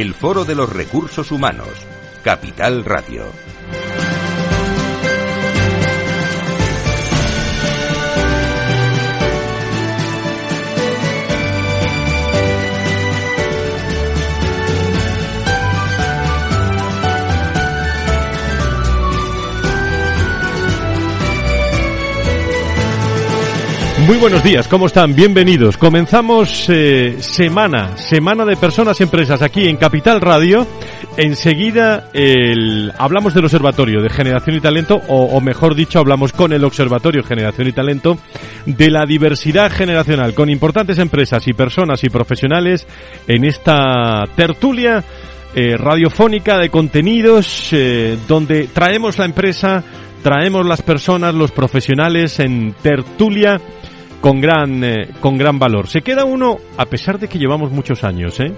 el Foro de los Recursos Humanos, Capital Radio. Muy buenos días, ¿cómo están? Bienvenidos. Comenzamos eh, semana, semana de personas empresas aquí en Capital Radio. Enseguida el, hablamos del Observatorio de Generación y Talento, o, o mejor dicho, hablamos con el Observatorio Generación y Talento de la diversidad generacional, con importantes empresas y personas y profesionales en esta tertulia eh, radiofónica de contenidos eh, donde traemos la empresa, traemos las personas, los profesionales en tertulia con gran, eh, con gran valor. Se queda uno, a pesar de que llevamos muchos años, ¿eh?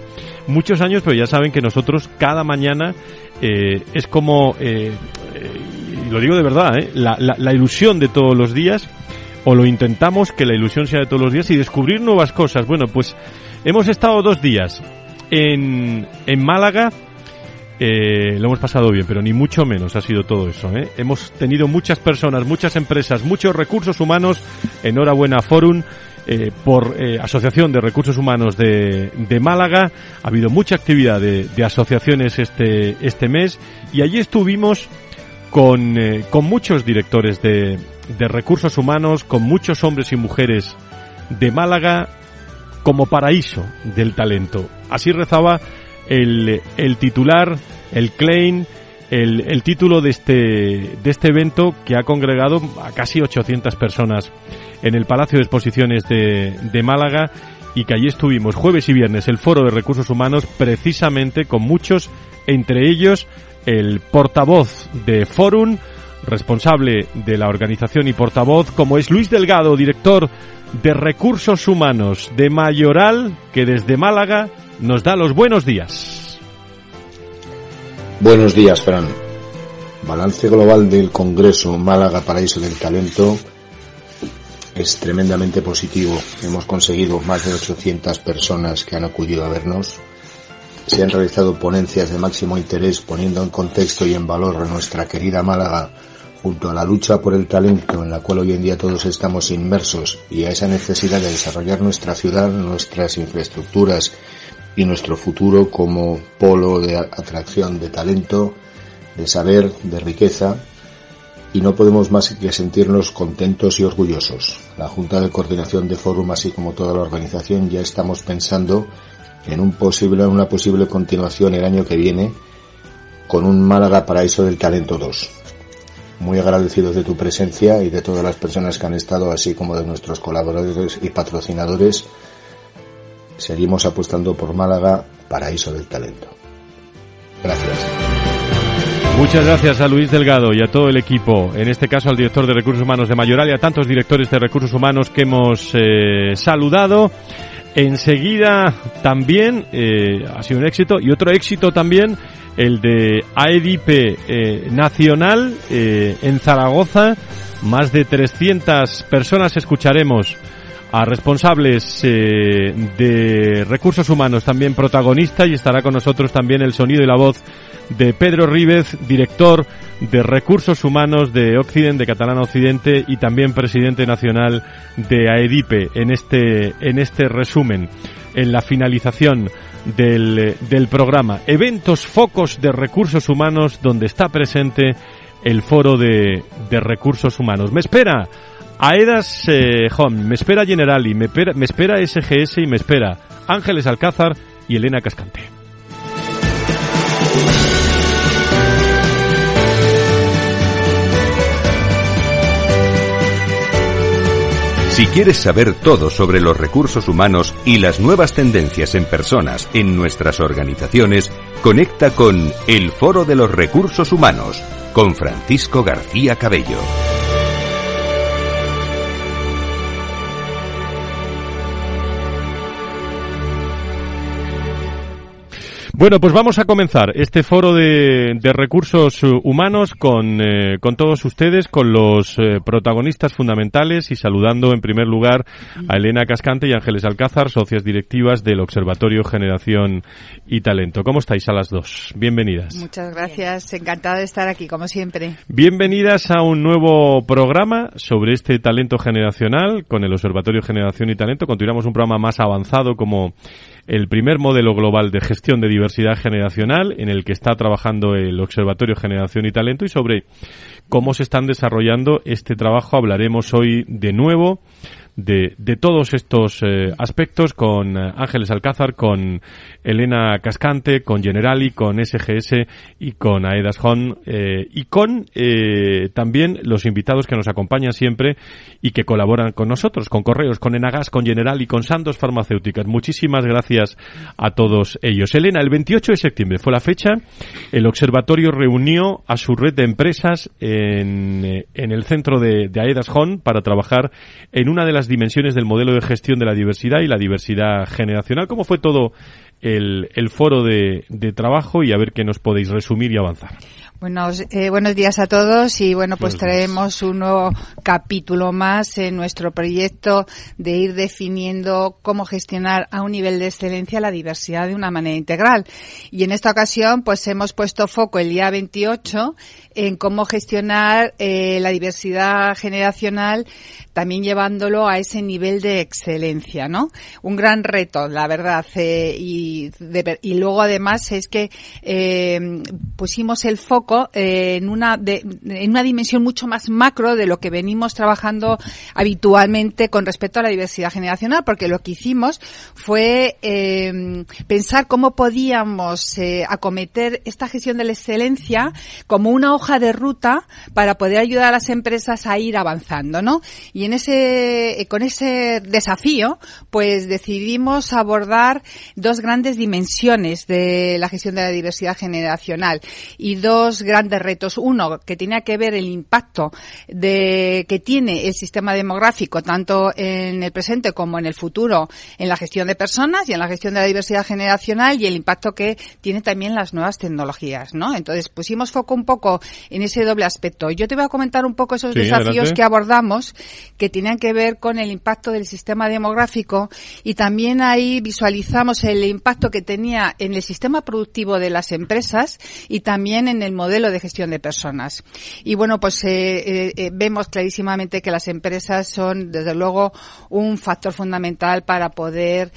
Muchos años, pero ya saben que nosotros cada mañana eh, es como, eh, y lo digo de verdad, ¿eh? la, la, la ilusión de todos los días, o lo intentamos que la ilusión sea de todos los días y descubrir nuevas cosas. Bueno, pues hemos estado dos días en, en Málaga, eh, lo hemos pasado bien, pero ni mucho menos ha sido todo eso. ¿eh? Hemos tenido muchas personas, muchas empresas, muchos recursos humanos. Enhorabuena, Forum. Eh, por eh, Asociación de Recursos Humanos de, de, Málaga. Ha habido mucha actividad de, de asociaciones este, este mes y allí estuvimos con, eh, con muchos directores de, de recursos humanos, con muchos hombres y mujeres de Málaga como paraíso del talento. Así rezaba el, el titular, el claim, el, el, título de este, de este evento que ha congregado a casi 800 personas en el Palacio de Exposiciones de, de Málaga y que allí estuvimos jueves y viernes el Foro de Recursos Humanos precisamente con muchos, entre ellos el portavoz de Forum, responsable de la organización y portavoz, como es Luis Delgado, director de Recursos Humanos de Mayoral, que desde Málaga nos da los buenos días. Buenos días, Fran. Balance global del Congreso Málaga Paraíso del Talento es tremendamente positivo. Hemos conseguido más de 800 personas que han acudido a vernos. Se han realizado ponencias de máximo interés poniendo en contexto y en valor a nuestra querida Málaga junto a la lucha por el talento en la cual hoy en día todos estamos inmersos y a esa necesidad de desarrollar nuestra ciudad, nuestras infraestructuras y nuestro futuro como polo de atracción de talento, de saber, de riqueza, y no podemos más que sentirnos contentos y orgullosos. La Junta de Coordinación de Fórum, así como toda la organización, ya estamos pensando en un posible, una posible continuación el año que viene con un Málaga Paraíso del Talento 2. Muy agradecidos de tu presencia y de todas las personas que han estado, así como de nuestros colaboradores y patrocinadores. Seguimos apostando por Málaga, Paraíso del Talento. Gracias. Muchas gracias a Luis Delgado y a todo el equipo, en este caso al director de Recursos Humanos de Mayoral y a tantos directores de Recursos Humanos que hemos eh, saludado. Enseguida también eh, ha sido un éxito y otro éxito también el de AEDIP eh, Nacional en Zaragoza. Más de 300 personas escucharemos a responsables eh, de recursos humanos también protagonista y estará con nosotros también el sonido y la voz de Pedro Ríbez, director de recursos humanos de Occidente, de Catalana Occidente y también presidente nacional de AEDIPE en este, en este resumen, en la finalización del, del programa. Eventos, focos de recursos humanos donde está presente el foro de, de recursos humanos. Me espera Aedas eh, Home, me espera Generali, me, me espera SGS y me espera Ángeles Alcázar y Elena Cascante. Si quieres saber todo sobre los recursos humanos y las nuevas tendencias en personas en nuestras organizaciones, conecta con El Foro de los Recursos Humanos con Francisco García Cabello. Bueno, pues vamos a comenzar este foro de, recursos humanos con, eh, con, todos ustedes, con los eh, protagonistas fundamentales y saludando en primer lugar a Elena Cascante y Ángeles Alcázar, socias directivas del Observatorio Generación y Talento. ¿Cómo estáis a las dos? Bienvenidas. Muchas gracias, encantada de estar aquí, como siempre. Bienvenidas a un nuevo programa sobre este talento generacional con el Observatorio Generación y Talento. Continuamos un programa más avanzado como el primer modelo global de gestión de diversidad generacional en el que está trabajando el Observatorio Generación y Talento y sobre cómo se están desarrollando este trabajo. Hablaremos hoy de nuevo de, de todos estos eh, aspectos con eh, Ángeles Alcázar, con Elena Cascante, con Generali, con SGS y con Aedas Hon eh, y con también los invitados que nos acompañan siempre y que colaboran con nosotros, con Correos, con Enagas, con Generali, con Santos Farmacéuticas. Muchísimas gracias a todos ellos. Elena, el 28 de septiembre fue la fecha. El observatorio reunió a su red de empresas en, en el centro de, de Aedas Hon para trabajar en una de las dimensiones del modelo de gestión de la diversidad y la diversidad generacional. ¿Cómo fue todo el, foro de trabajo y a ver qué nos podéis resumir y avanzar? Buenos, eh, buenos días a todos y bueno, pues traemos un nuevo capítulo más en nuestro proyecto de ir definiendo cómo gestionar a un nivel de excelencia la diversidad de una manera integral. Y en esta ocasión pues hemos puesto foco el día 28 en cómo gestionar eh, la diversidad generacional también llevándolo a ese nivel de excelencia, ¿no? Un gran reto, la verdad. Eh, y, y luego además es que eh, pusimos el foco eh, en una en una dimensión mucho más macro de lo que venimos trabajando habitualmente con respecto a la diversidad generacional, porque lo que hicimos fue eh, pensar cómo podíamos eh, acometer esta gestión de la excelencia como una hoja de ruta para poder ayudar a las empresas a ir avanzando, ¿no? Y en ese, con ese desafío, pues decidimos abordar dos grandes dimensiones de la gestión de la diversidad generacional y dos grandes retos. Uno, que tenía que ver el impacto de, que tiene el sistema demográfico, tanto en el presente como en el futuro, en la gestión de personas y en la gestión de la diversidad generacional y el impacto que tiene también las nuevas tecnologías, ¿no? Entonces pusimos foco un poco en ese doble aspecto. Yo te voy a comentar un poco esos desafíos que abordamos que tenían que ver con el impacto del sistema demográfico y también ahí visualizamos el impacto que tenía en el sistema productivo de las empresas y también en el modelo de gestión de personas. Y bueno, pues eh, eh, eh, vemos clarísimamente que las empresas son, desde luego, un factor fundamental para poder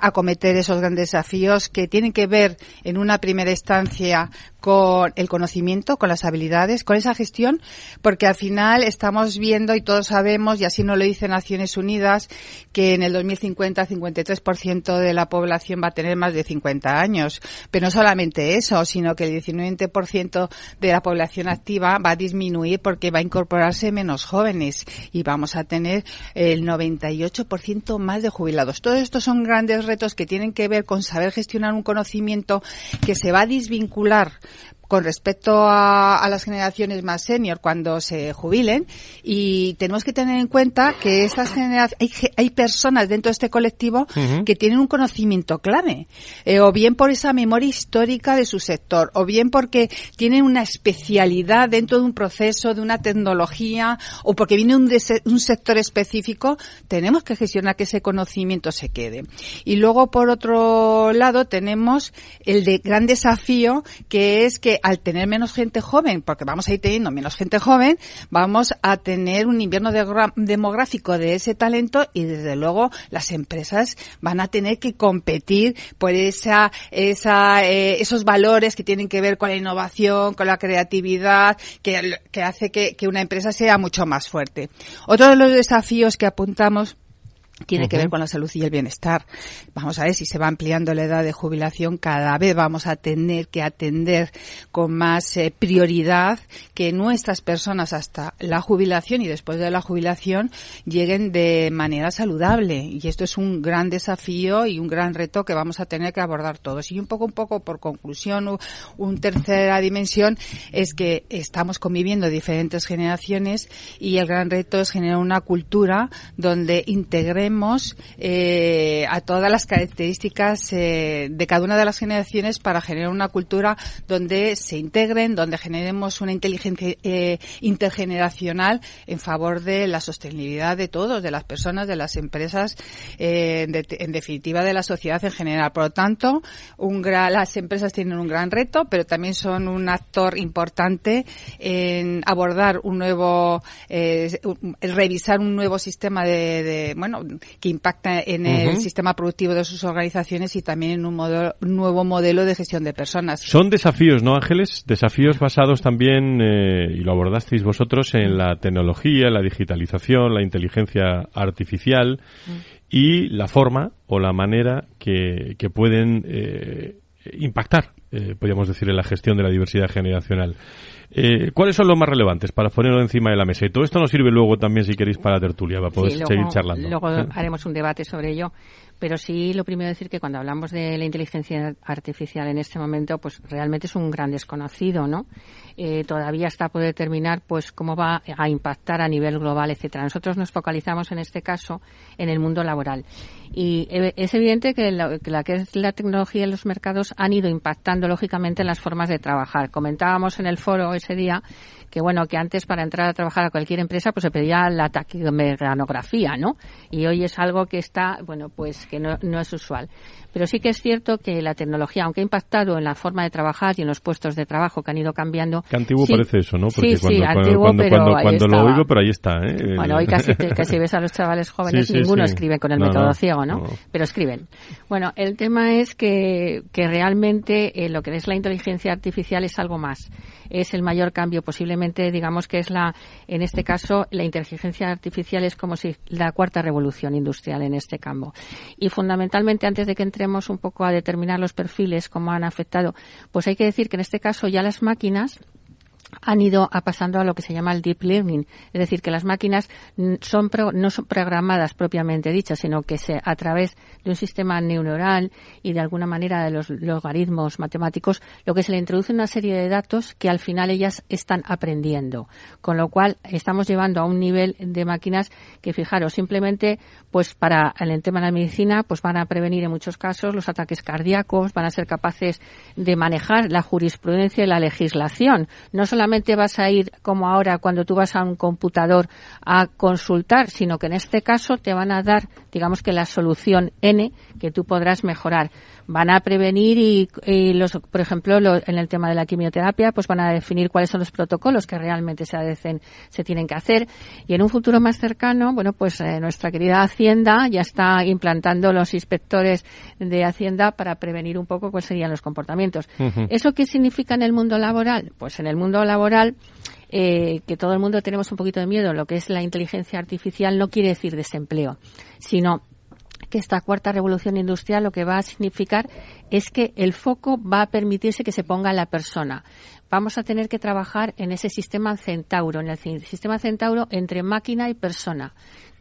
acometer esos grandes desafíos que tienen que ver en una primera instancia con el conocimiento, con las habilidades, con esa gestión, porque al final estamos viendo y todos sabemos, y así nos lo dice Naciones Unidas, que en el 2050 el 53% de la población va a tener más de 50 años. Pero no solamente eso, sino que el 19% de la población activa va a disminuir porque va a incorporarse menos jóvenes y vamos a tener el 98% más de jubilados. Todos estos son grandes retos que tienen que ver con saber gestionar un conocimiento que se va a desvincular con respecto a, las generaciones más senior cuando se jubilen y tenemos que tener en cuenta que estas generaciones hay, personas dentro de este colectivo que tienen un conocimiento clave eh, o bien por esa memoria histórica de su sector o bien porque tienen una especialidad dentro de un proceso de una tecnología o porque viene un, un sector específico tenemos que gestionar que ese conocimiento se quede. Y luego por otro lado tenemos el de gran desafío que es que al tener menos gente joven, porque vamos a ir teniendo menos gente joven, vamos a tener un invierno demográfico de ese talento y desde luego las empresas van a tener que competir por esa, esa, eh, esos valores que tienen que ver con la innovación, con la creatividad, que, hace que, que una empresa sea mucho más fuerte. Otro de los desafíos que apuntamos tiene que ver con la salud y el bienestar. Vamos a ver si se va ampliando la edad de jubilación, cada vez vamos a tener que atender con más eh, prioridad que nuestras personas hasta la jubilación y después de la jubilación lleguen de manera saludable. Y esto es un gran desafío y un gran reto que vamos a tener que abordar todos. Y un poco, un poco por conclusión, una tercera dimensión es que estamos conviviendo diferentes generaciones y el gran reto es generar una cultura donde eh, a todas las características eh, de cada una de las generaciones para generar una cultura donde se integren, donde generemos una inteligencia eh, intergeneracional en favor de la sostenibilidad de todos, de las personas, de las empresas, en definitiva de la sociedad en general. Por lo tanto, un las empresas tienen un gran reto, pero también son un actor importante en abordar un nuevo, revisar un nuevo sistema de, de bueno, que impacta en el sistema productivo de sus organizaciones y también en un nuevo modelo de gestión de personas. Son desafíos, ¿no, Ángeles? Desafíos basados también, eh, y lo abordasteis vosotros, en la tecnología, la digitalización, la inteligencia artificial y la forma o la manera que, pueden eh, impactar, eh, podríamos decir, en la gestión de la diversidad generacional. Eh, ¿Cuáles son los más relevantes para ponerlo encima de la mesa? Y todo esto nos sirve luego también, si queréis, para la tertulia, para poder seguir charlando. Luego haremos un debate sobre ello. Pero sí, lo primero decir que cuando hablamos de la inteligencia artificial en este momento, pues realmente es un gran desconocido, ¿no? Eh, todavía está por determinar, pues, cómo va a impactar a nivel global, etcétera. Nosotros nos focalizamos en este caso en el mundo laboral. Y eh, es evidente que la, que es la tecnología y los mercados han ido impactando, lógicamente, en las formas de trabajar. Comentábamos en el foro ese día que bueno, que antes para entrar a trabajar a cualquier empresa pues se pedía la taquimecanografía, ¿no? Y hoy es algo que está, bueno, pues que no, no es usual. Pero sí que es cierto que la tecnología, aunque ha impactado en la forma de trabajar y en los puestos de trabajo que han ido cambiando. Qué antiguo parece eso, ¿no? Porque sí, cuando, antiguo, cuando, pero cuando, lo oigo, pero ahí está, ¿eh? Bueno, hoy casi, casi ves a los chavales jóvenes, ninguno escribe con el método ciego, ¿no? Pero escriben. Bueno, el tema es que, que realmente eh, lo que es la inteligencia artificial es algo más. Es el mayor cambio, posiblemente, digamos que es la, en este caso, la inteligencia artificial es como si la cuarta revolución industrial en este campo. Y fundamentalmente, antes de que entre un poco a determinar los perfiles, cómo han afectado, pues hay que decir que en este caso ya las máquinas han ido a pasando a lo que se llama el deep learning, es decir, que las máquinas son no son programadas propiamente dichas, sino que se, a través de un sistema neuronal y de alguna manera de los logaritmos matemáticos, lo que se le introduce una serie de datos que al final ellas están aprendiendo, con lo cual estamos llevando a un nivel de máquinas que fijaros simplemente, pues para el tema de la medicina, pues van a prevenir en muchos casos los ataques cardíacos, van a ser capaces de manejar la jurisprudencia y la legislación, no solamente solamente vas a ir como ahora cuando tú vas a un computador a consultar, sino que en este caso te van a dar, digamos que la solución N que tú podrás mejorar. Van a prevenir y, los, por ejemplo, en el tema de la quimioterapia, pues van a definir cuáles son los protocolos que realmente se, se tienen que hacer. Y en un futuro más cercano, bueno, pues eh, nuestra querida Hacienda ya está implantando los inspectores de Hacienda para prevenir un poco cuáles serían los comportamientos. ¿Eso qué significa en el mundo laboral? Pues en el mundo laboral laboral, eh, que todo el mundo tenemos un poquito de miedo, lo que es la inteligencia artificial no quiere decir desempleo, sino que esta cuarta revolución industrial lo que va a significar es que el foco va a permitirse que se ponga la persona. Vamos a tener que trabajar en ese sistema centauro, en el sistema centauro entre máquina y persona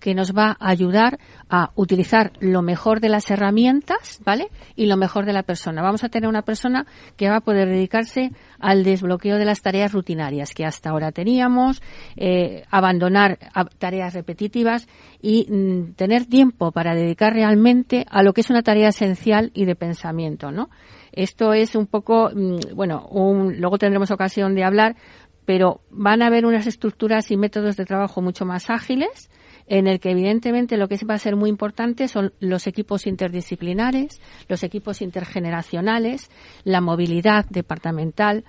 que nos va a ayudar a utilizar lo mejor de las herramientas, ¿vale? Y lo mejor de la persona. Vamos a tener una persona que va a poder dedicarse al desbloqueo de las tareas rutinarias que hasta ahora teníamos, eh, abandonar tareas repetitivas y mm, tener tiempo para dedicar realmente a lo que es una tarea esencial y de pensamiento, ¿no? Esto es un poco, mm, bueno, un, luego tendremos ocasión de hablar, pero van a haber unas estructuras y métodos de trabajo mucho más ágiles, en el que evidentemente lo que va a ser muy importante son los equipos interdisciplinares, los equipos intergeneracionales, la movilidad departamental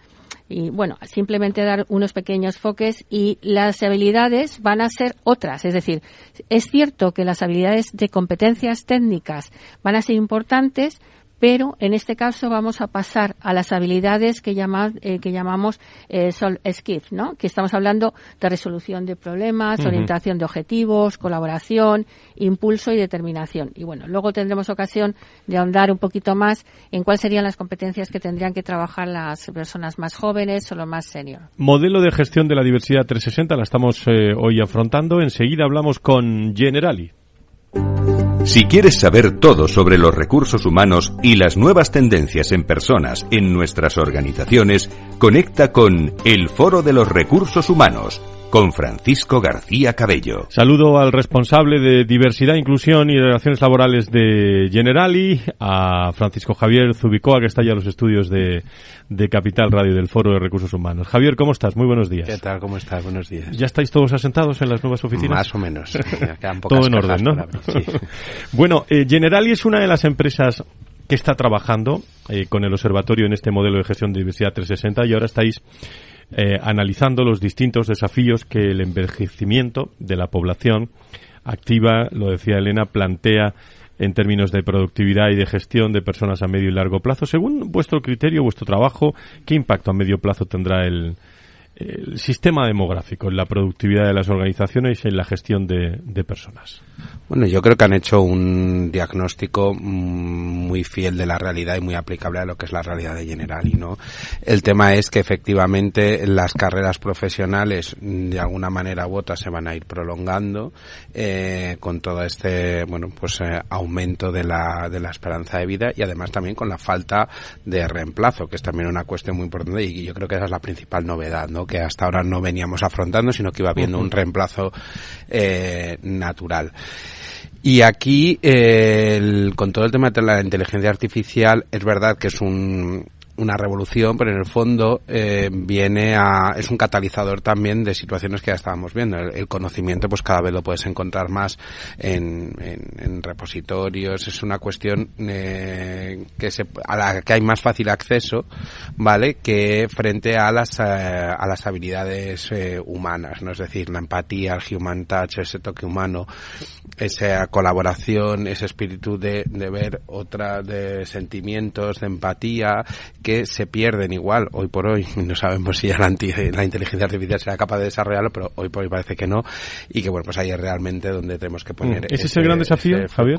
y bueno, simplemente dar unos pequeños foques y las habilidades van a ser otras. Es decir, es cierto que las habilidades de competencias técnicas van a ser importantes, pero en este caso vamos a pasar a las habilidades que, eh, que llamamos eh, sol skills, ¿no? Que estamos hablando de resolución de problemas, orientación de objetivos, colaboración, impulso y determinación. Y bueno, luego tendremos ocasión de ahondar un poquito más en cuáles serían las competencias que tendrían que trabajar las personas más jóvenes o los más senior. Modelo de gestión de la diversidad 360 la estamos eh, hoy afrontando. Enseguida hablamos con Generali. Si quieres saber todo sobre los recursos humanos y las nuevas tendencias en personas en nuestras organizaciones, conecta con el Foro de los Recursos Humanos con Francisco García Cabello. Saludo al responsable de Diversidad, Inclusión y Relaciones Laborales de Generali, a Francisco Javier Zubicoa, que está ya en los estudios de, de Capital Radio del Foro de Recursos Humanos. Javier, ¿cómo estás? Muy buenos días. ¿Qué tal? ¿Cómo estás? Buenos días. ¿Ya estáis todos asentados en las nuevas oficinas? Más o menos. Todo en orden, ¿no? bueno, eh, Generali es una de las empresas que está trabajando eh, con el observatorio en este modelo de gestión de diversidad 360 y ahora estáis eh, analizando los distintos desafíos que el envejecimiento de la población activa, lo decía Elena, plantea en términos de productividad y de gestión de personas a medio y largo plazo. Según vuestro criterio, vuestro trabajo, ¿qué impacto a medio plazo tendrá el, el sistema demográfico en la productividad de las organizaciones y en la gestión de, personas? Bueno, yo creo que han hecho un diagnóstico mm, muy fiel de la realidad y muy aplicable a lo que es la realidad de Generali, ¿no? El tema es que efectivamente las carreras profesionales mm, de alguna manera u otra se van a ir prolongando eh, con todo este, bueno, pues eh, aumento de la, de la esperanza de vida y además también con la falta de reemplazo, que es también una cuestión muy importante y yo creo que esa es la principal novedad, ¿no? Que hasta ahora no veníamos afrontando, sino que iba habiendo un reemplazo eh, natural. Y aquí, con todo el tema de la inteligencia artificial, es verdad que es un, una revolución, pero en el fondo eh, viene a es un catalizador también de situaciones que ya estábamos viendo. El, conocimiento, pues cada vez lo puedes encontrar más en, en, repositorios. Es una cuestión eh, que se, a la que hay más fácil acceso, vale, que frente a las eh, a las habilidades eh, humanas, no es decir, la empatía, el human touch, ese toque humano, esa colaboración, ese espíritu de, de ver otra de sentimientos, de empatía que se pierden igual hoy por hoy. No sabemos si ya la, la, inteligencia artificial será capaz de desarrollarlo, pero hoy por hoy parece que no. Y que bueno, pues ahí es realmente donde tenemos que poner. Mm. ¿Ese, es el gran desafío, Javier?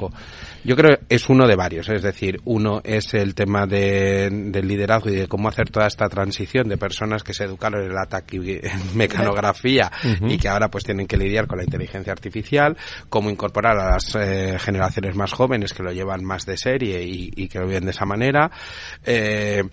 Yo creo que es uno de varios. Es decir, uno es el tema de, del liderazgo y de cómo hacer toda esta transición de personas que se educaron en el ataque en mecanografía y que ahora pues tienen que lidiar con la inteligencia artificial, cómo incorporar a las eh, generaciones más jóvenes que lo llevan más de serie y, y que lo viven de esa manera. Eh,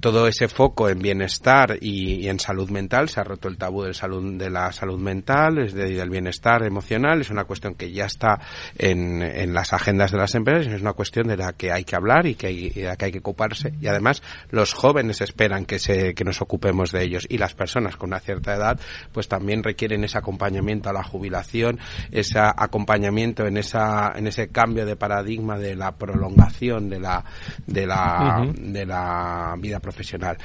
todo ese foco en bienestar y, en salud mental, se ha roto el tabú de, salud, de la salud mental, es decir, del bienestar emocional, es una cuestión que ya está en, en las agendas de las empresas, es una cuestión de la que hay que hablar y que hay, de la que hay que ocuparse. Y además, los jóvenes esperan que, se, que nos ocupemos de ellos y las personas con una cierta edad, pues también requieren ese acompañamiento a la jubilación, ese acompañamiento en, esa, en ese cambio de paradigma de la prolongación de la, de la, de la vida profesional.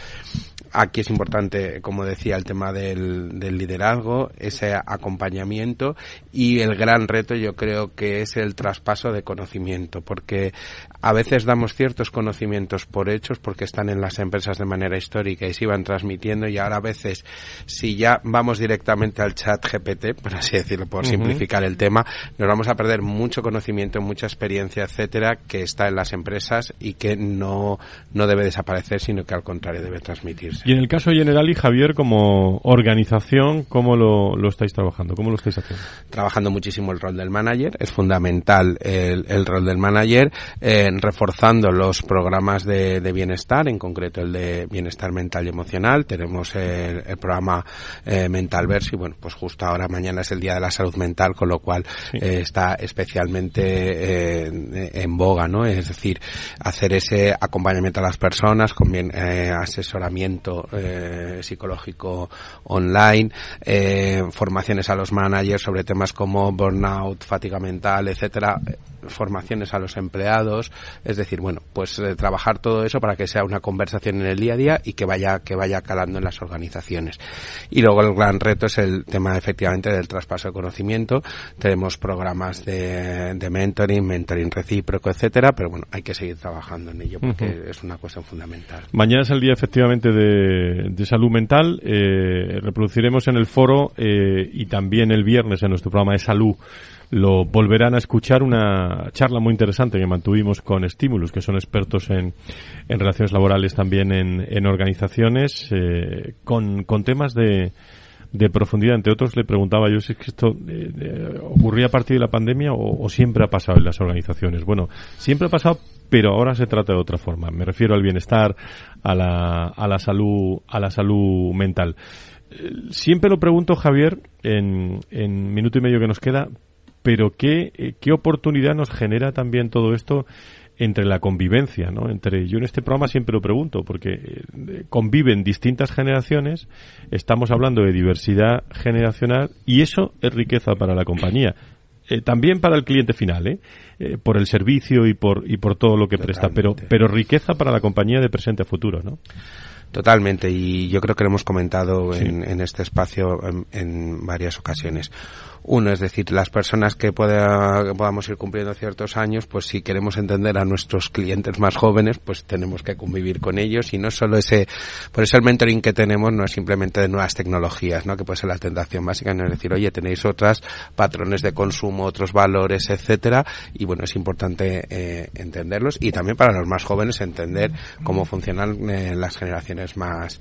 Aquí es importante, como decía, el tema del, del, liderazgo, ese acompañamiento y el gran reto yo creo que es el traspaso de conocimiento, porque a veces damos ciertos conocimientos por hechos porque están en las empresas de manera histórica y se iban transmitiendo y ahora a veces si ya vamos directamente al chat GPT, por así decirlo, por simplificar el tema, nos vamos a perder mucho conocimiento, mucha experiencia, etcétera, que está en las empresas y que no, no debe desaparecer, sino que al contrario debe transmitirse. Y en el caso general y Javier, como organización, ¿cómo lo, lo estáis trabajando? ¿Cómo lo estáis haciendo? Trabajando muchísimo el rol del manager, es fundamental el, el rol del manager, eh, reforzando los programas de, de, bienestar, en concreto el de bienestar mental y emocional. Tenemos el, el programa eh, Mental Versi, bueno, pues justo ahora mañana es el Día de la Salud Mental, con lo cual eh, está especialmente eh, en boga, ¿no? Es decir, hacer ese acompañamiento a las personas con bien, eh, asesoramiento eh, psicológico online, eh, formaciones a los managers sobre temas como burnout, fatiga mental, etcétera, formaciones a los empleados, es decir, bueno, pues eh, trabajar todo eso para que sea una conversación en el día a día y que vaya que vaya calando en las organizaciones. Y luego el gran reto es el tema efectivamente del traspaso de conocimiento. Tenemos programas de, de mentoring, mentoring recíproco, etcétera, pero bueno, hay que seguir trabajando en ello porque es una cuestión fundamental. Mañana es el día efectivamente de, de salud mental. Eh, reproduciremos en el foro eh, y también el viernes en nuestro programa de salud lo volverán a escuchar una charla muy interesante que mantuvimos con Stimulus, que son expertos en, en relaciones laborales también en, en organizaciones, eh, con, con temas de, de profundidad. Entre otros, le preguntaba yo si es que esto eh, ocurría a partir de la pandemia o, o, siempre ha pasado en las organizaciones. Bueno, siempre ha pasado, pero ahora se trata de otra forma. Me refiero al bienestar, a la, a la salud, a la salud mental. Eh, siempre lo pregunto, Javier, en, en minuto y medio que nos queda, pero qué, eh, qué oportunidad nos genera también todo esto entre la convivencia, ¿no? Entre yo en este programa siempre lo pregunto porque eh, conviven distintas generaciones, estamos hablando de diversidad generacional y eso es riqueza para la compañía. Eh, también para el cliente final, ¿eh? ¿eh? por el servicio y por y por todo lo que Totalmente. presta, pero pero riqueza para la compañía de presente a futuro, ¿no? Totalmente, y yo creo que lo hemos comentado sí. en, en, este espacio en, en varias ocasiones uno, es decir, las personas que, pueda, que podamos ir cumpliendo ciertos años, pues si queremos entender a nuestros clientes más jóvenes, pues tenemos que convivir con ellos y no solo ese, por eso el mentoring que tenemos no es simplemente de nuevas tecnologías, ¿no? Que puede ser la tentación básica, no es decir, oye, tenéis otras patrones de consumo, otros valores, etcétera, y bueno, es importante eh, entenderlos y también para los más jóvenes entender cómo funcionan eh, las generaciones más,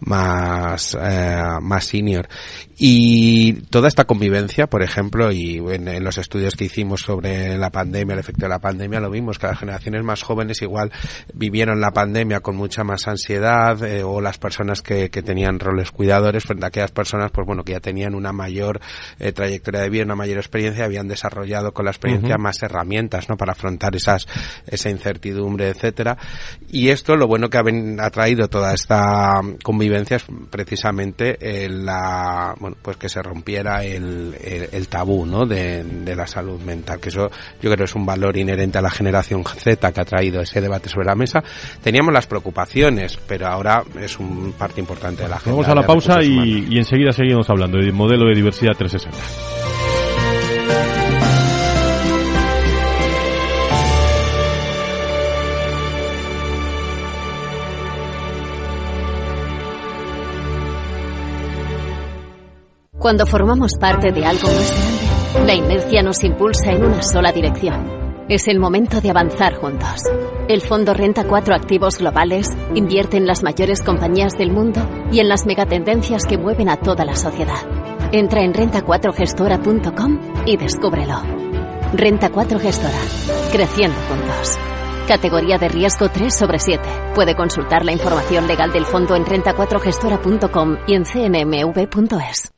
más, eh, más senior. Y toda esta convivencia por ejemplo, y en, en, los estudios que hicimos sobre la pandemia, el efecto de la pandemia, lo vimos que las generaciones más jóvenes igual vivieron la pandemia con mucha más ansiedad eh, o las personas que, que, tenían roles cuidadores frente a aquellas personas, pues bueno, que ya tenían una mayor eh, trayectoria de vida, una mayor experiencia, habían desarrollado con la experiencia uh -huh. más herramientas, ¿no? Para afrontar esas, esa incertidumbre, etcétera. Y esto, lo bueno que ha, ven, ha traído toda esta convivencia es precisamente eh, la, bueno, pues que se rompiera el, el, el tabú ¿no? De, de, la salud mental, que eso yo creo es un valor inherente a la generación Z que ha traído ese debate sobre la mesa. Teníamos las preocupaciones, pero ahora es un parte importante de la agenda. Vamos a la pausa y, y, enseguida seguimos hablando del modelo de diversidad 360. Cuando formamos parte de algo más grande, la inercia nos impulsa en una sola dirección. Es el momento de avanzar juntos. El fondo renta cuatro activos globales, invierte en las mayores compañías del mundo y en las megatendencias que mueven a toda la sociedad. Entra en renta4gestora.com y descúbrelo. Renta 4 Gestora. Creciendo juntos. Categoría de riesgo 3 sobre 7. Puede consultar la información legal del fondo en renta4gestora.com y en cnmv.es.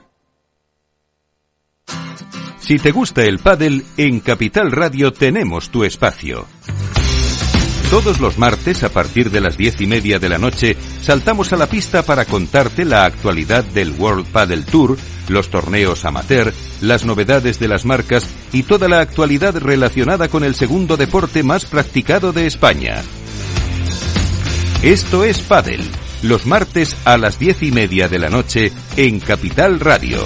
Si te gusta el pádel, en Capital Radio tenemos tu espacio. Todos los martes, a partir de las diez y media de la noche, saltamos a la pista para contarte la actualidad del World Padel Tour, los torneos amateur, las novedades de las marcas y toda la actualidad relacionada con el segundo deporte más practicado de España. Esto es Padel, los martes a las diez y media de la noche en Capital Radio.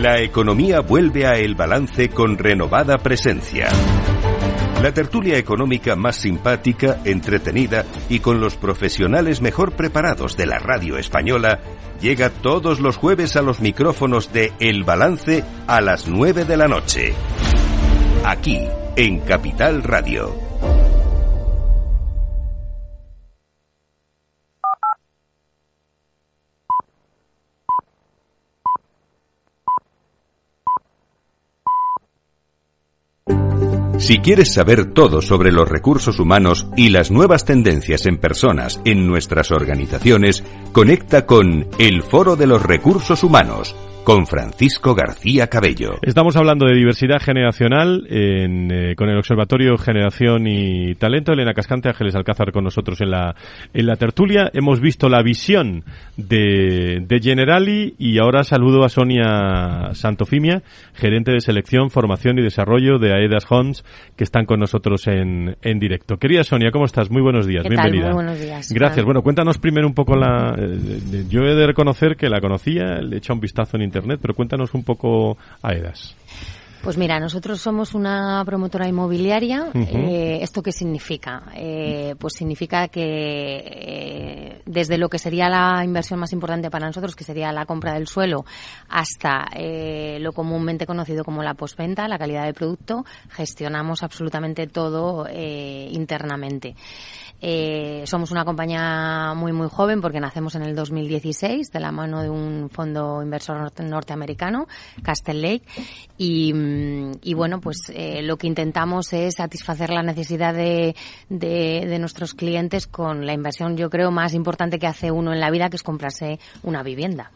La economía vuelve a El Balance con renovada presencia. La tertulia económica más simpática, entretenida y con los profesionales mejor preparados de la radio española llega todos los jueves a los micrófonos de El Balance a las 9 de la noche. Aquí, en Capital Radio. Si quieres saber todo sobre los recursos humanos y las nuevas tendencias en personas en nuestras organizaciones, conecta con El Foro de los Recursos Humanos con Francisco García Cabello. Estamos hablando de diversidad generacional eh, con el Observatorio Generación y Talento. Elena Cascante, Ángeles Alcázar con nosotros en la, en la tertulia. Hemos visto la visión de, de Generali y ahora saludo a Sonia Santofimia, gerente de selección, formación y desarrollo de AEDAS Homes, que están con nosotros en, en directo. Querida Sonia, ¿cómo estás? Muy buenos días. Bienvenida. Muy buenos días. Gracias. Bueno, cuéntanos primero un poco la... Eh, yo he de reconocer que la conocía, le he echado un vistazo en Internet, pero cuéntanos un poco a EDAS. Pues mira, nosotros somos una promotora inmobiliaria. Eh, ¿Esto qué significa? Eh, pues significa que eh, desde lo que sería la inversión más importante para nosotros, que sería la compra del suelo, hasta lo comúnmente conocido como la postventa, la calidad del producto, gestionamos absolutamente todo internamente. Eh, somos una compañía muy, muy joven porque nacemos en el 2016 de la mano de un fondo inversor norteamericano, Castle Lake. Y, mm, y bueno, pues eh, lo que intentamos es satisfacer la necesidad de, de, nuestros clientes con la inversión, yo creo, más importante que hace uno en la vida, que es comprarse una vivienda.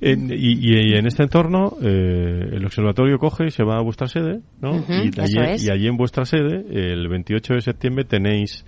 y, en este entorno, eh, el observatorio coge y se va a vuestra sede, ¿no? y, allí, y allí en vuestra sede, el 28 de septiembre, tenéis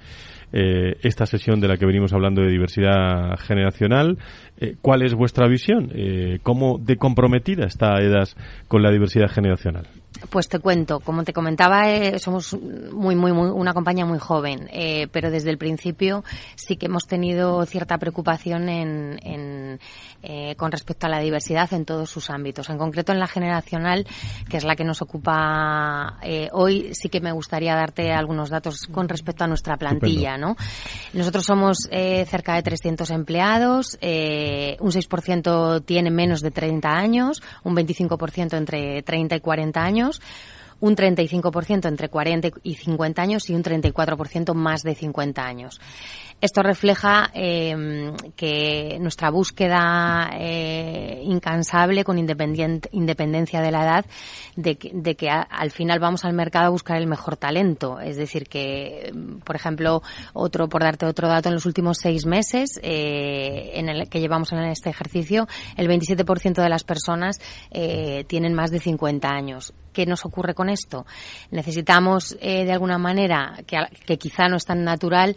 eh, esta sesión de la que venimos hablando de diversidad generacional. Eh, ¿Cuál es vuestra visión? Eh, ¿Cómo de comprometida está EDAS con la diversidad generacional? Pues te cuento, como te comentaba, eh, somos muy, muy, muy, una compañía muy joven, eh, pero desde el principio sí que hemos tenido cierta preocupación en, en eh, con respecto a la diversidad en todos sus ámbitos. En concreto, en la generacional, que es la que nos ocupa eh, hoy, sí que me gustaría darte algunos datos con respecto a nuestra plantilla, ¿no? Nosotros somos eh, cerca de 300 empleados, eh, un 6% tiene menos de 30 años, un 25% entre 30 y 40 años un 35% entre 40 y 50 años y un 34% más de 50 años. Esto refleja eh, que nuestra búsqueda eh, incansable con independencia de la edad de que, al final vamos al mercado a buscar el mejor talento. Es decir, que, por ejemplo, otro por darte otro dato, en los últimos seis meses eh, en el que llevamos en este ejercicio, el 27% de las personas tienen más de 50 años. ¿Qué nos ocurre con esto? Necesitamos, de alguna manera, que, que, quizá no es tan natural,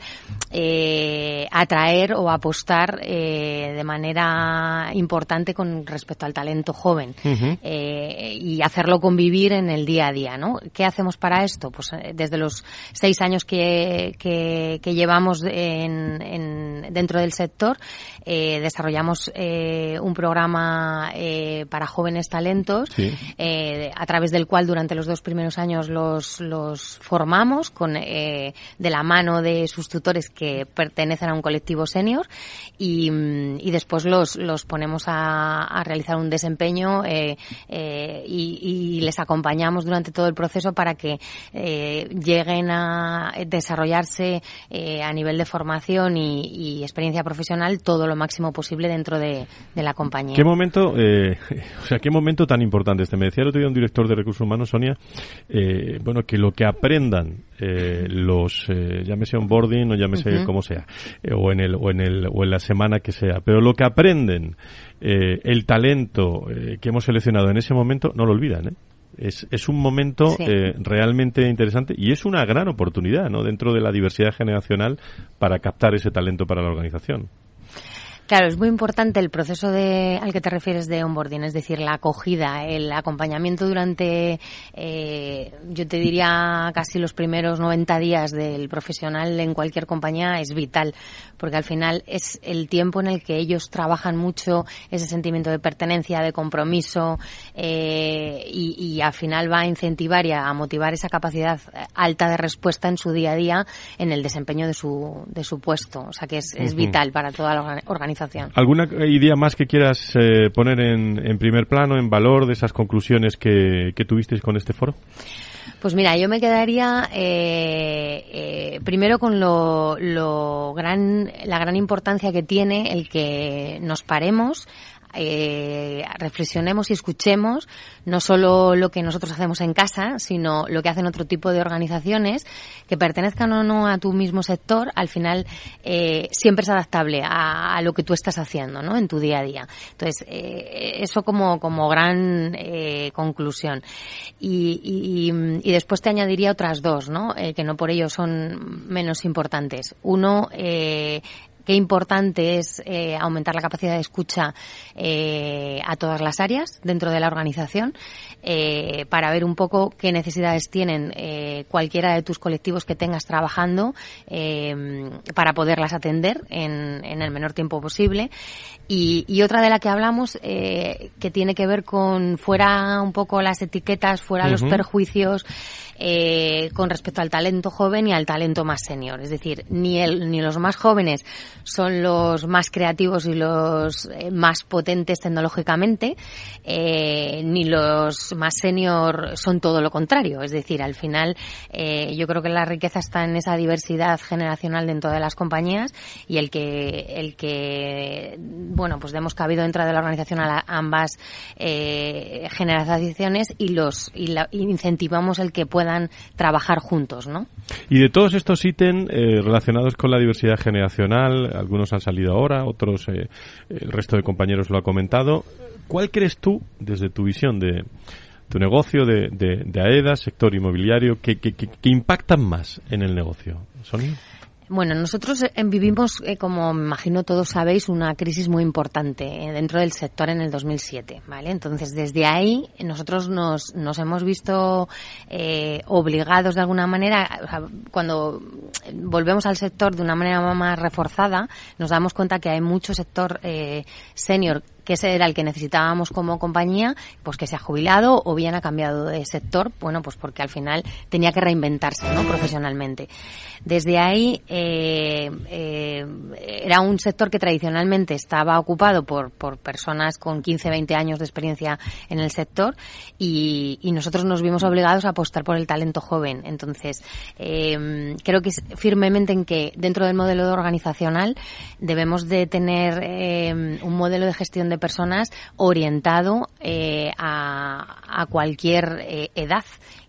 eh, eh, atraer o apostar eh, de manera importante con respecto al talento joven eh, y hacerlo convivir en el día a día, ¿no? ¿Qué hacemos para esto? Pues desde los seis años que, que, llevamos en, dentro del sector desarrollamos un programa para jóvenes talentos a través del cual durante los dos primeros años los, los formamos con de la mano de sus tutores que pertenecen a un colectivo senior y, y después los, los ponemos a, a realizar un desempeño eh, eh, y, les acompañamos durante todo el proceso para que eh, lleguen a desarrollarse a nivel de formación y, experiencia profesional todo lo máximo posible dentro de, la compañía. ¿Qué momento, o sea, qué momento tan importante este? Me decía el otro día un director de recursos humanos, Sonia, bueno, que lo que aprendan eh, los, eh, llámese onboarding o llámese como sea, eh, o en el, o en el, o en la semana que sea, pero lo que aprenden, eh, el talento que hemos seleccionado en ese momento, no lo olvidan, ¿eh? Es, es un momento realmente interesante y es una gran oportunidad ¿no? dentro de la diversidad generacional para captar ese talento para la organización. Claro, es muy importante el proceso de, al que te refieres de onboarding, es decir, la acogida, el acompañamiento durante, eh, yo te diría, casi los primeros 90 días del profesional en cualquier compañía es vital, porque al final es el tiempo en el que ellos trabajan mucho ese sentimiento de pertenencia, de compromiso, eh, y, y, al final va a incentivar y a motivar esa capacidad alta de respuesta en su día a día en el desempeño de su, de su puesto. O sea que es, es vital para toda la organización ¿Alguna idea más que quieras eh, poner en, primer plano, en valor de esas conclusiones que, tuvisteis con este foro? Pues mira, yo me quedaría eh, eh, primero con lo, lo gran, la gran importancia que tiene el que nos paremos eh, reflexionemos y escuchemos no solo lo que nosotros hacemos en casa, sino lo que hacen otro tipo de organizaciones que pertenezcan o no a tu mismo sector, al final eh, siempre es adaptable a, lo que tú estás haciendo, ¿no? En tu día a día. Entonces, eh, eso como, como gran eh, conclusión. Y, y, y, después te añadiría otras dos, ¿no? Que no por ello son menos importantes. Uno, qué importante es eh, aumentar la capacidad de escucha eh, a todas las áreas dentro de la organización eh, para ver un poco qué necesidades tienen eh, cualquiera de tus colectivos que tengas trabajando eh, para poderlas atender en, en, el menor tiempo posible. Y, y, otra de la que hablamos eh, que tiene que ver con fuera un poco las etiquetas, fuera uh -huh. los perjuicios eh, con respecto al talento joven y al talento más senior. Es decir, ni, el, ni los más jóvenes son los más creativos y los eh, más potentes tecnológicamente, eh, ni los más senior son todo lo contrario. Es decir, al final eh, yo creo que la riqueza está en esa diversidad generacional dentro de las compañías y el que, el que bueno, pues demos cabido dentro de la organización a, la, ambas eh, generaciones y los y, la, incentivamos el que puedan trabajar juntos, ¿no? Y de todos estos ítems eh, relacionados con la diversidad generacional, algunos han salido ahora, otros eh, el resto de compañeros lo ha comentado. ¿Cuál crees tú, desde tu visión de tu negocio, de, de, de AEDA, sector inmobiliario, que, que, que, que impactan más en el negocio? Sonia. Bueno, nosotros eh, vivimos, eh, como imagino todos sabéis, una crisis muy importante eh, dentro del sector en el 2007, ¿vale? Entonces, desde ahí nosotros nos, nos hemos visto eh, obligados de alguna manera, cuando volvemos al sector de una manera más reforzada, nos damos cuenta que hay mucho sector eh, senior que ese era el que necesitábamos como compañía, pues que se ha jubilado o bien ha cambiado de sector, bueno, pues porque al final tenía que reinventarse, ¿no? Profesionalmente. Desde ahí, eh, eh, era un sector que tradicionalmente estaba ocupado por, por personas con 15, 20 años de experiencia en el sector y, y nosotros nos vimos obligados a apostar por el talento joven. Entonces, eh, creo que es firmemente en que dentro del modelo organizacional debemos de tener eh, un modelo de gestión de de personas orientado eh, a, cualquier eh, edad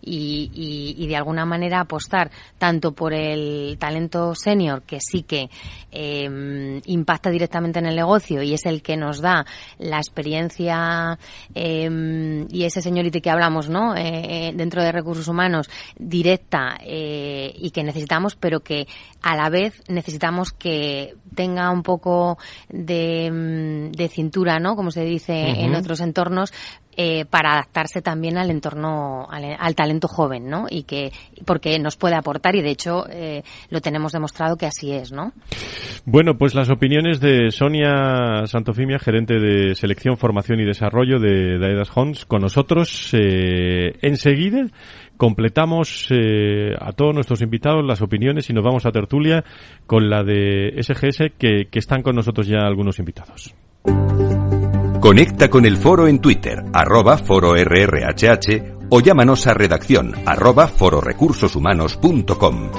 y, y, y, de alguna manera apostar tanto por el talento senior que sí que eh, impacta directamente en el negocio y es el que nos da la experiencia eh, y ese señorito que hablamos no eh, dentro de recursos humanos directa y que necesitamos pero que a la vez necesitamos que tenga un poco de, de cintura no como se dice uh -huh. en otros entornos eh, para adaptarse también al entorno, al, al, talento joven, ¿no? Y que, porque nos puede aportar y de hecho eh, lo tenemos demostrado que así es, ¿no? Bueno, pues las opiniones de Sonia Santofimia, gerente de selección, formación y desarrollo de Daedas Homes, con nosotros. Eh, enseguida completamos a todos nuestros invitados las opiniones y nos vamos a tertulia con la de SGS que, que están con nosotros ya algunos invitados. Conecta con el foro en Twitter, arroba foro RRHH o llámanos a redacción arroba fororecursoshumanos.com.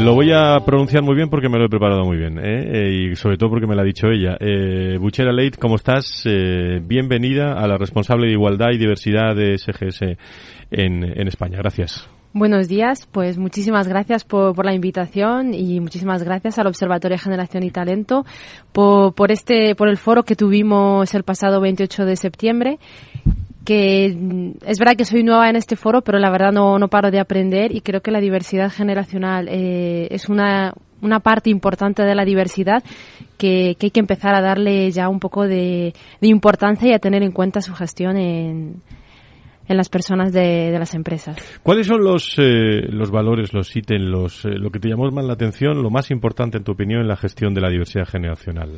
Lo voy a pronunciar muy bien porque me lo he preparado muy bien, ¿eh? y sobre todo porque me lo ha dicho ella. Eh, Buchera Leit, ¿cómo estás? Eh, bienvenida a la responsable de Igualdad y Diversidad de SGS en España. Gracias. Buenos días, pues muchísimas gracias por, la invitación y muchísimas gracias al Observatorio de Generación y Talento por, por, este, por el foro que tuvimos el pasado 28 de septiembre que mm, es verdad que soy nueva en este foro, pero la verdad no, no paro de aprender y creo que la diversidad generacional eh, es una, una parte importante de la diversidad que, que, hay que empezar a darle ya un poco de importancia y a tener en cuenta su gestión en, en las personas de, de, las empresas. ¿Cuáles son los, eh, los valores, los ítems, los, eh, lo que te llamó más la atención, lo más importante en tu opinión en la gestión de la diversidad generacional?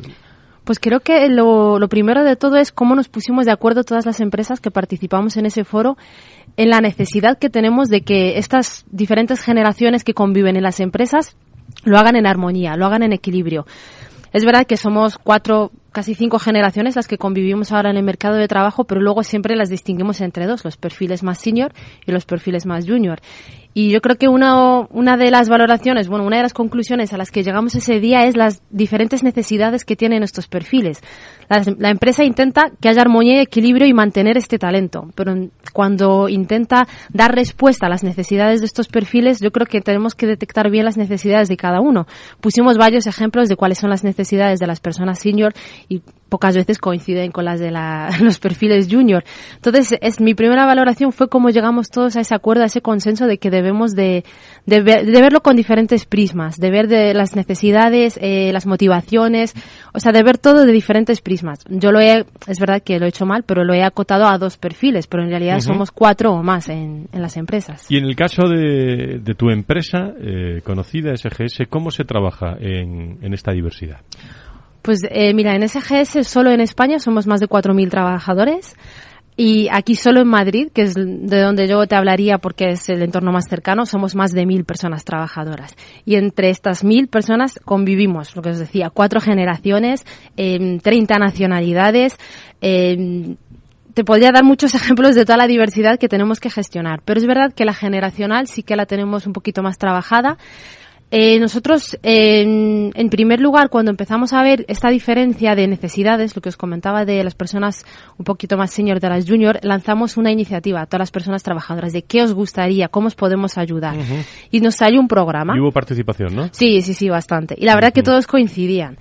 Pues creo que lo, lo, primero de todo es cómo nos pusimos de acuerdo todas las empresas que participamos en ese foro en la necesidad que tenemos de que estas diferentes generaciones que conviven en las empresas lo hagan en armonía, lo hagan en equilibrio. Es verdad que somos cuatro, casi cinco generaciones las que convivimos ahora en el mercado de trabajo, pero luego siempre las distinguimos entre dos, los perfiles más senior y los perfiles más junior. Y yo creo que una, una de las valoraciones, bueno, una de las conclusiones a las que llegamos ese día es las diferentes necesidades que tienen estos perfiles. La, la, empresa intenta que haya armonía y equilibrio y mantener este talento, pero cuando intenta dar respuesta a las necesidades de estos perfiles, yo creo que tenemos que detectar bien las necesidades de cada uno. Pusimos varios ejemplos de cuáles son las necesidades de las personas senior y pocas veces coinciden con las de la, los perfiles junior. Entonces, es, mi primera valoración fue cómo llegamos todos a ese acuerdo, a ese consenso de que debemos de, de, ver, de verlo con diferentes prismas, de ver de las necesidades, eh, las motivaciones, o sea, de ver todo de diferentes prismas. Yo lo he, es verdad que lo he hecho mal, pero lo he acotado a dos perfiles, pero en realidad uh -huh. somos cuatro o más en, en, las empresas. Y en el caso de, de tu empresa eh, conocida, SGS, ¿cómo se trabaja en, en esta diversidad? Pues eh, mira, en SGS solo en España somos más de 4.000 trabajadores. Y aquí solo en Madrid, que es de donde yo te hablaría porque es el entorno más cercano, somos más de mil personas trabajadoras. Y entre estas mil personas convivimos, lo que os decía, cuatro generaciones, eh, 30 nacionalidades. Eh, te podría dar muchos ejemplos de toda la diversidad que tenemos que gestionar. Pero es verdad que la generacional sí que la tenemos un poquito más trabajada. Eh, nosotros, eh, en, en, primer lugar, cuando empezamos a ver esta diferencia de necesidades, lo que os comentaba de las personas un poquito más senior de las junior, lanzamos una iniciativa a todas las personas trabajadoras de qué os gustaría, cómo os podemos ayudar. Uh -huh. Y nos salió un programa. Y hubo participación, ¿no? Sí, sí, sí, bastante. Y la verdad uh -huh. que todos coincidían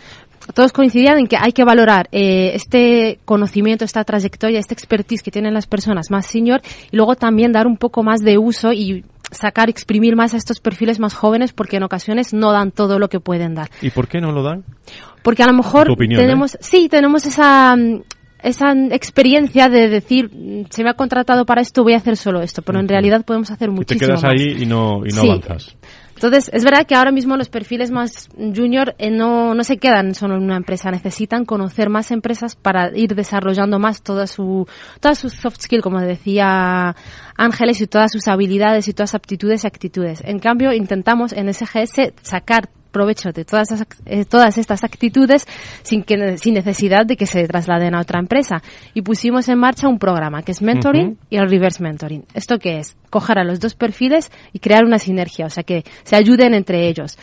todos coincidían en que hay que valorar eh, este conocimiento, esta trayectoria, esta expertise que tienen las personas más senior y luego también dar un poco más de uso y sacar, exprimir más a estos perfiles más jóvenes porque en ocasiones no dan todo lo que pueden dar. ¿Y por qué no lo dan? Porque a lo mejor opinión, tenemos, ¿eh? sí, tenemos esa esa experiencia de decir se me ha contratado para esto voy a hacer solo esto pero en realidad podemos hacer muchísimo y te quedas más. ahí y no y no sí. avanzas entonces, es verdad que ahora mismo los perfiles más junior eh, no, no se quedan solo en una empresa, necesitan conocer más empresas para ir desarrollando más toda su, todas sus soft skills, como decía Ángeles, y todas sus habilidades y todas sus aptitudes y actitudes. En cambio, intentamos en SGS sacar provecho de todas, esas, eh, todas estas actitudes sin, que, sin necesidad de que se trasladen a otra empresa. Y pusimos en marcha un programa que es mentoring uh -huh. y el reverse mentoring. ¿Esto qué es? Coger a los dos perfiles y crear una sinergia, o sea que se ayuden entre ellos.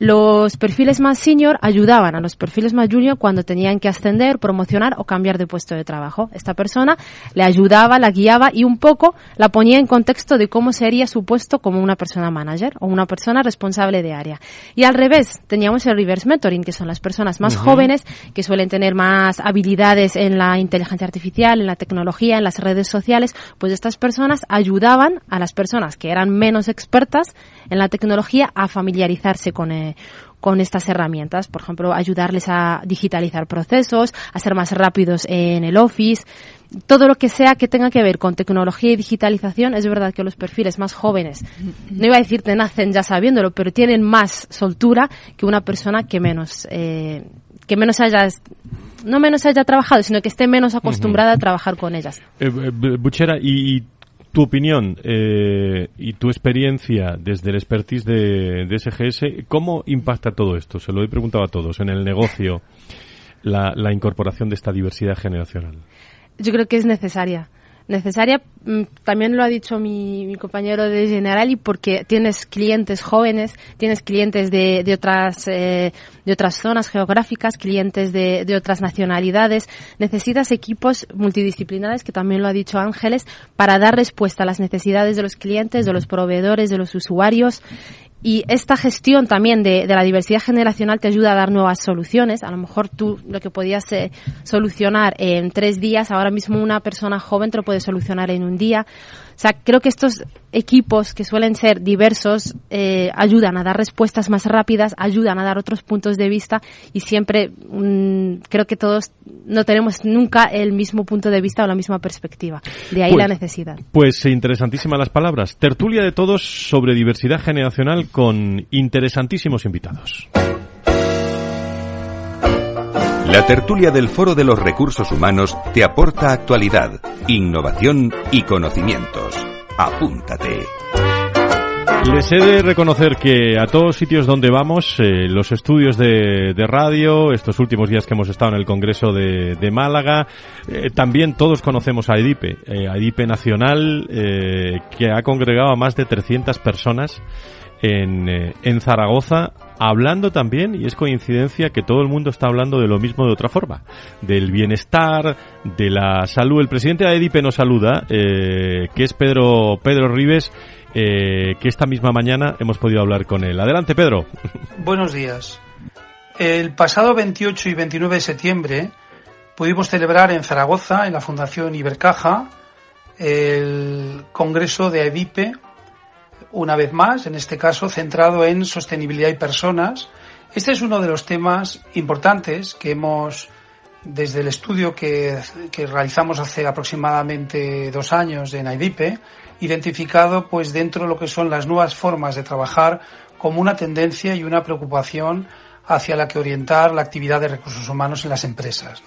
Los perfiles más senior ayudaban a los perfiles más junior cuando tenían que ascender, promocionar o cambiar de puesto de trabajo. Esta persona le ayudaba, la guiaba y un poco la ponía en contexto de cómo sería su puesto como una persona manager o una persona responsable de área. Y al revés, teníamos el reverse mentoring, que son las personas más uh -huh. jóvenes que suelen tener más habilidades en la inteligencia artificial, en la tecnología, en las redes sociales, pues estas personas ayudaban a las personas que eran menos expertas en la tecnología a familiarizarse con, con estas herramientas. Por ejemplo, ayudarles a digitalizar procesos, a ser más rápidos en el office. Todo lo que sea que tenga que ver con tecnología y digitalización, es verdad que los perfiles más jóvenes, no iba a decir te nacen ya sabiéndolo, pero tienen más soltura que una persona que menos, eh, que menos haya no menos haya trabajado, sino que esté menos acostumbrada a trabajar con ellas. Eh, eh, Buchera, y tu opinión eh, y tu experiencia desde el expertise de, de, SGS, ¿cómo impacta todo esto? Se lo he preguntado a todos en el negocio, la, la incorporación de esta diversidad generacional. Yo creo que es necesaria. Necesaria. Mm, también lo ha dicho mi, compañero de Generali porque tienes clientes jóvenes, tienes clientes de, de otras eh, de otras zonas geográficas, clientes de, de otras nacionalidades. Necesitas equipos multidisciplinares, que también lo ha dicho Ángeles, para dar respuesta a las necesidades de los clientes, de los proveedores, de los usuarios y esta gestión también de, la diversidad generacional te ayuda a dar nuevas soluciones. A lo mejor tú lo que podías eh, solucionar en tres días, ahora mismo una persona joven te lo puede solucionar en un día. O sea, creo que estos equipos que suelen ser diversos eh, ayudan a dar respuestas más rápidas, ayudan a dar otros puntos de vista y siempre mm, creo que todos no tenemos nunca el mismo punto de vista o la misma perspectiva. De ahí la pues, necesidad. Pues interesantísimas las palabras. Tertulia de todos sobre diversidad generacional con interesantísimos invitados. La tertulia del Foro de los Recursos Humanos te aporta actualidad, innovación y conocimientos. Apúntate. Les he de reconocer que a todos sitios donde vamos, eh, los estudios de, radio, estos últimos días que hemos estado en el Congreso de, Málaga, eh, también todos conocemos a EDIPE, eh, a EDIPE Nacional, que ha congregado a más de 300 personas en, en Zaragoza hablando también, y es coincidencia que todo el mundo está hablando de lo mismo de otra forma, del bienestar, de la salud. El presidente de EDIPE nos saluda, eh, que es Pedro, Pedro Rives, eh, que esta misma mañana hemos podido hablar con él. Adelante, Pedro. Buenos días. El pasado 28 y 29 de septiembre pudimos celebrar en Zaragoza, en la Fundación Ibercaja, el Congreso de EDIPE una vez más, en este caso centrado en sostenibilidad y personas. Este es uno de los temas importantes que hemos, desde el estudio que, realizamos hace aproximadamente dos años en AIDIPE, identificado pues dentro de lo que son las nuevas formas de trabajar como una tendencia y una preocupación hacia la que orientar la actividad de recursos humanos en las empresas.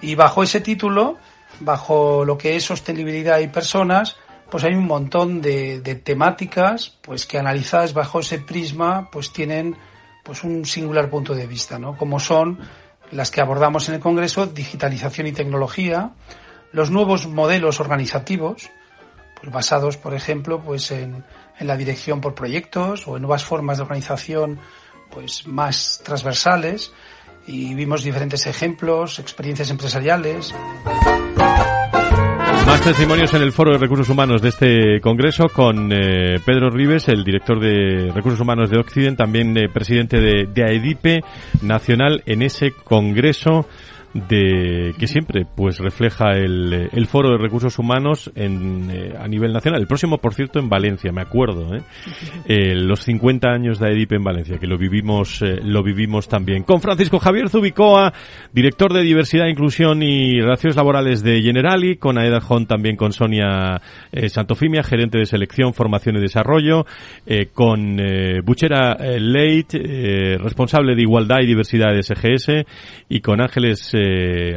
Y bajo ese título, bajo lo que es sostenibilidad y personas, pues hay un montón de, temáticas pues que analizadas bajo ese prisma pues tienen pues un singular punto de vista no como son las que abordamos en el congreso digitalización y tecnología los nuevos modelos organizativos pues basados por ejemplo pues en, en la dirección por proyectos o en nuevas formas de organización pues más transversales y vimos diferentes ejemplos experiencias empresariales más testimonios en el Foro de Recursos Humanos de este Congreso con eh, Pedro Rives, el director de Recursos Humanos de Occident, también eh, presidente de, de AEDIPE Nacional en ese Congreso de que siempre pues refleja el, el foro de recursos humanos en, eh, a nivel nacional. El próximo, por cierto, en Valencia, me acuerdo, ¿eh? eh los 50 años de EDIP en Valencia, que lo vivimos, eh, lo vivimos también. Con Francisco Javier Zubicoa, director de Diversidad, Inclusión y Relaciones Laborales de Generali, con Aeda Jón también con Sonia Santofimia, gerente de Selección, Formación y Desarrollo, con Buchera Leit, responsable de Igualdad y Diversidad de SGS, y con Ángeles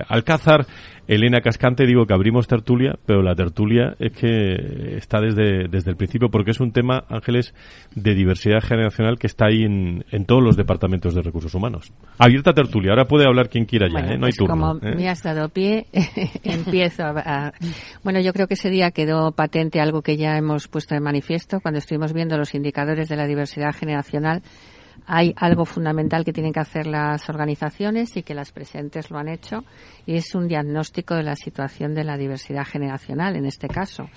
Alcázar. Elena Cascante, digo que abrimos tertulia, pero la tertulia es que está desde, desde el principio porque es un tema, Ángeles, de diversidad generacional que está ahí en, en todos los departamentos de recursos humanos. Abierta tertulia, ahora puede hablar quien quiera ya, ¿eh? no hay pues turno. Como ¿eh? me has dado pie, empiezo a, Bueno, yo creo que ese día quedó patente algo que ya hemos puesto de manifiesto cuando estuvimos viendo los indicadores de la diversidad generacional hay algo fundamental que tienen que hacer las organizaciones y que las presentes lo han hecho y es un diagnóstico de la situación de la diversidad generacional en este caso.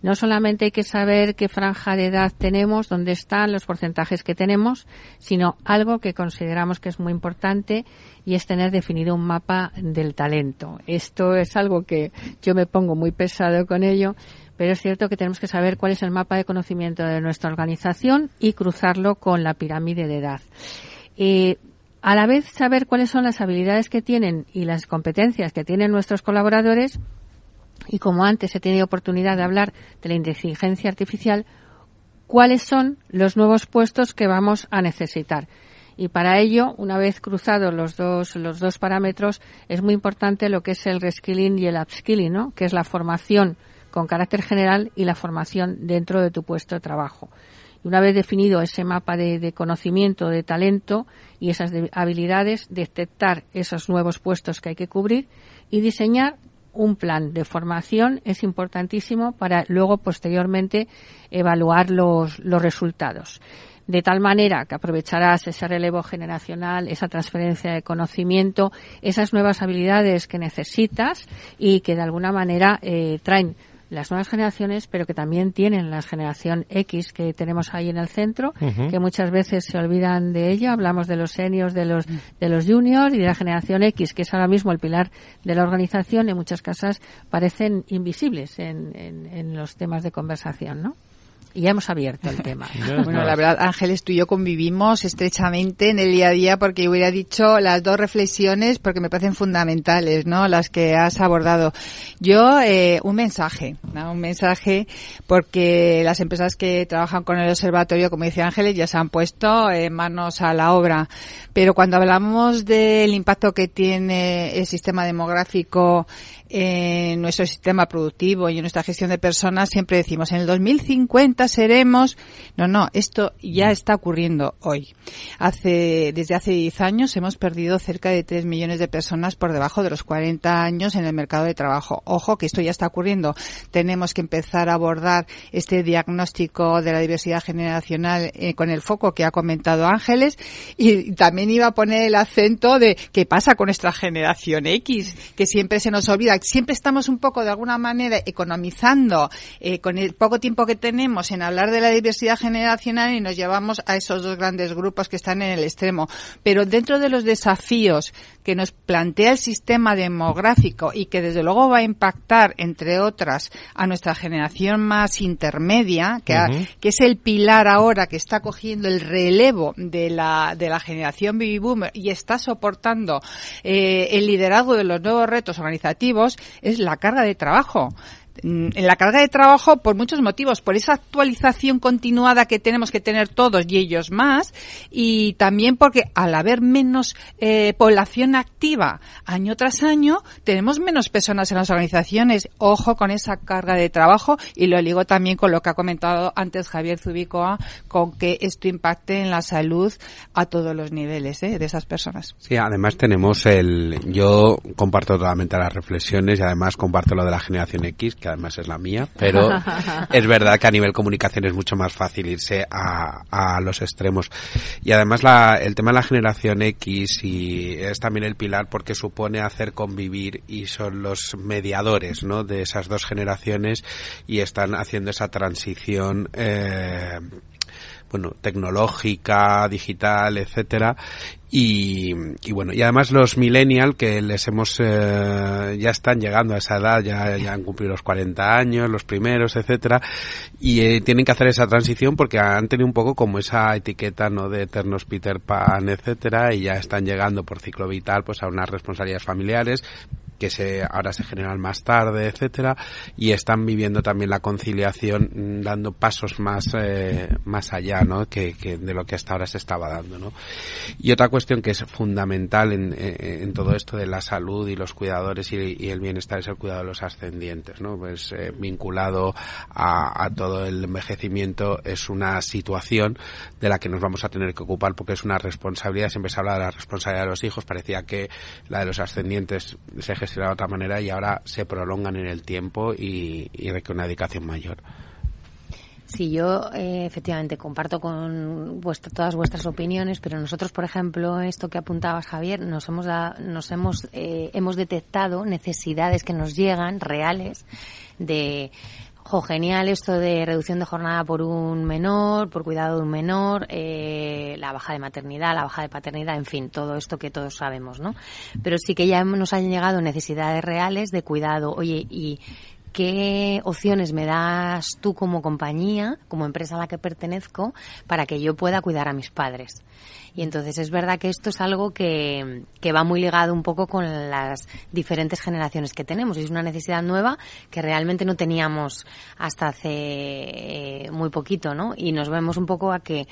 No solamente hay que saber qué franja de edad tenemos, dónde están los porcentajes que tenemos, sino algo que consideramos que es muy importante y es tener definido un mapa del talento. Esto es algo que yo me pongo muy pesado con ello pero es cierto que tenemos que saber cuál es el mapa de conocimiento de nuestra organización y cruzarlo con la pirámide de edad. Eh, a la vez saber cuáles son las habilidades que tienen y las competencias que tienen nuestros colaboradores y como antes he tenido oportunidad de hablar de la inteligencia artificial, cuáles son los nuevos puestos que vamos a necesitar. Y para ello, una vez cruzados los dos, los dos parámetros, es muy importante lo que es el reskilling y el upskilling, ¿no? que es la formación con carácter general y la formación dentro de tu puesto de trabajo. Y una vez definido ese mapa de, conocimiento, de talento y esas habilidades, detectar esos nuevos puestos que hay que cubrir y diseñar un plan de formación es importantísimo para luego posteriormente evaluar los, los resultados de tal manera que aprovecharás ese relevo generacional, esa transferencia de conocimiento, esas nuevas habilidades que necesitas y que de alguna manera eh, traen las nuevas generaciones, pero que también tienen la generación X que tenemos ahí en el centro, que muchas veces se olvidan de ello. Hablamos de los seniors, de los, de los juniors y de la generación X, que es ahora mismo el pilar de la organización. En muchas casas parecen invisibles en, en, en los temas de conversación, ¿no? Y ya hemos abierto el tema. bueno, la verdad, Ángeles, tú y yo convivimos estrechamente en el día a día porque hubiera dicho las dos reflexiones porque me parecen fundamentales, ¿no? Las que has abordado. Yo, eh, un mensaje, ¿no? Un mensaje porque las empresas que trabajan con el observatorio, como decía Ángeles, ya se han puesto en manos a la obra. Pero cuando hablamos del impacto que tiene el sistema demográfico en nuestro sistema productivo y en nuestra gestión de personas, siempre decimos, en el 2050 seremos. No, no, esto ya está ocurriendo hoy. Hace, desde hace 10 años hemos perdido cerca de 3 millones de personas por debajo de los 40 años en el mercado de trabajo. Ojo que esto ya está ocurriendo. Tenemos que empezar a abordar este diagnóstico de la diversidad generacional eh, con el foco que ha comentado Ángeles y también iba a poner el acento de qué pasa con nuestra generación X, que siempre se nos olvida siempre estamos un poco de alguna manera economizando eh, con el poco tiempo que tenemos en hablar de la diversidad generacional y nos llevamos a esos dos grandes grupos que están en el extremo. Pero dentro de los desafíos que nos plantea el sistema demográfico y que desde luego va a impactar, entre otras, a nuestra generación más intermedia, que, que es el pilar ahora que está cogiendo el relevo de la, de la generación baby boomer y está soportando eh, el liderazgo de los nuevos retos organizativos, es la carga de trabajo en la carga de trabajo por muchos motivos, por esa actualización continuada que tenemos que tener todos y ellos más, y también porque al haber menos eh, población activa año tras año, tenemos menos personas en las organizaciones. Ojo con esa carga de trabajo y lo ligo también con lo que ha comentado antes Javier Zubicoa, con que esto impacte en la salud a todos los niveles ¿eh? de esas personas. Sí, además tenemos el, yo comparto totalmente las reflexiones y además comparto lo de la generación X, que además es la mía, pero es verdad que a nivel comunicación es mucho más fácil irse a, a los extremos. Y además la, el tema de la generación X y es también el pilar porque supone hacer convivir y son los mediadores ¿no? de esas dos generaciones y están haciendo esa transición eh, bueno, tecnológica, digital, etcétera, y, y, bueno, y además los millennials que les hemos, eh, ya están llegando a esa edad, ya, ya han cumplido los 40 años, los primeros, etcétera, y eh, tienen que hacer esa transición porque han tenido un poco como esa etiqueta, ¿no? De eternos Peter Pan, etcétera, y ya están llegando por ciclo vital, pues a unas responsabilidades familiares, que se, ahora se generan más tarde, etcétera, y están viviendo también la conciliación mm, dando pasos más, eh, más allá, ¿no? Que, que, de lo que hasta ahora se estaba dando, ¿no? Y otra cuestión que es fundamental en, en, todo esto de la salud y los cuidadores y, y, el bienestar es el cuidado de los ascendientes, ¿no? Pues eh, vinculado a, a todo el envejecimiento es una situación de la que nos vamos a tener que ocupar porque es una responsabilidad, siempre se habla de la responsabilidad de los hijos, parecía que la de los ascendientes se de otra manera y ahora se prolongan en el tiempo y, y requiere una dedicación mayor. Sí, yo eh, efectivamente comparto con vuestra, todas vuestras opiniones, pero nosotros, por ejemplo, esto que apuntabas, Javier, nos hemos, nos hemos, eh, hemos detectado necesidades que nos llegan reales de Jo, genial esto de reducción de jornada por un menor, por cuidado de un menor, eh, la baja de maternidad, la baja de paternidad, en fin, todo esto que todos sabemos, ¿no? Pero sí que ya nos han llegado necesidades reales de cuidado. Oye, y ¿qué opciones me das tú como compañía, como empresa a la que pertenezco, para que yo pueda cuidar a mis padres? Y entonces es verdad que esto es algo que, que va muy ligado un poco con las diferentes generaciones que tenemos. Es una necesidad nueva que realmente no teníamos hasta hace eh, muy poquito, ¿no? Y nos vemos un poco a que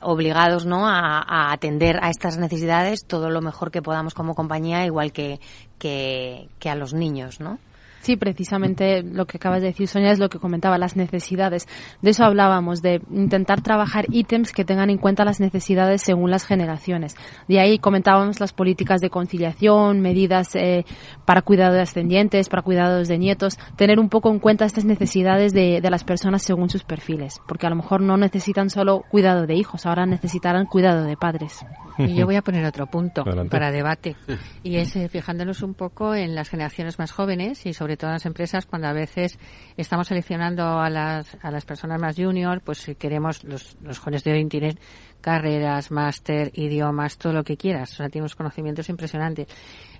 obligados ¿no? A, a, atender a estas necesidades todo lo mejor que podamos como compañía, igual que, que, que a los niños, ¿no? Sí, precisamente lo que acabas de decir, Sonia, es lo que comentaba, las necesidades. De eso hablábamos, de intentar trabajar ítems que tengan en cuenta las necesidades según las generaciones. De ahí comentábamos las políticas de conciliación, medidas eh, para cuidado de ascendientes, para cuidados de nietos, tener un poco en cuenta estas necesidades de, de las personas según sus perfiles, porque a lo mejor no necesitan solo cuidado de hijos, ahora necesitarán cuidado de padres. Y yo voy a poner otro punto para debate, y es eh, fijándonos un poco en las generaciones más jóvenes y sobre todo en las empresas cuando a veces estamos seleccionando a las, a las personas más junior, pues si queremos, los, los jóvenes de hoy tienen carreras, máster, idiomas, todo lo que quieras, o sea, tenemos conocimientos impresionantes.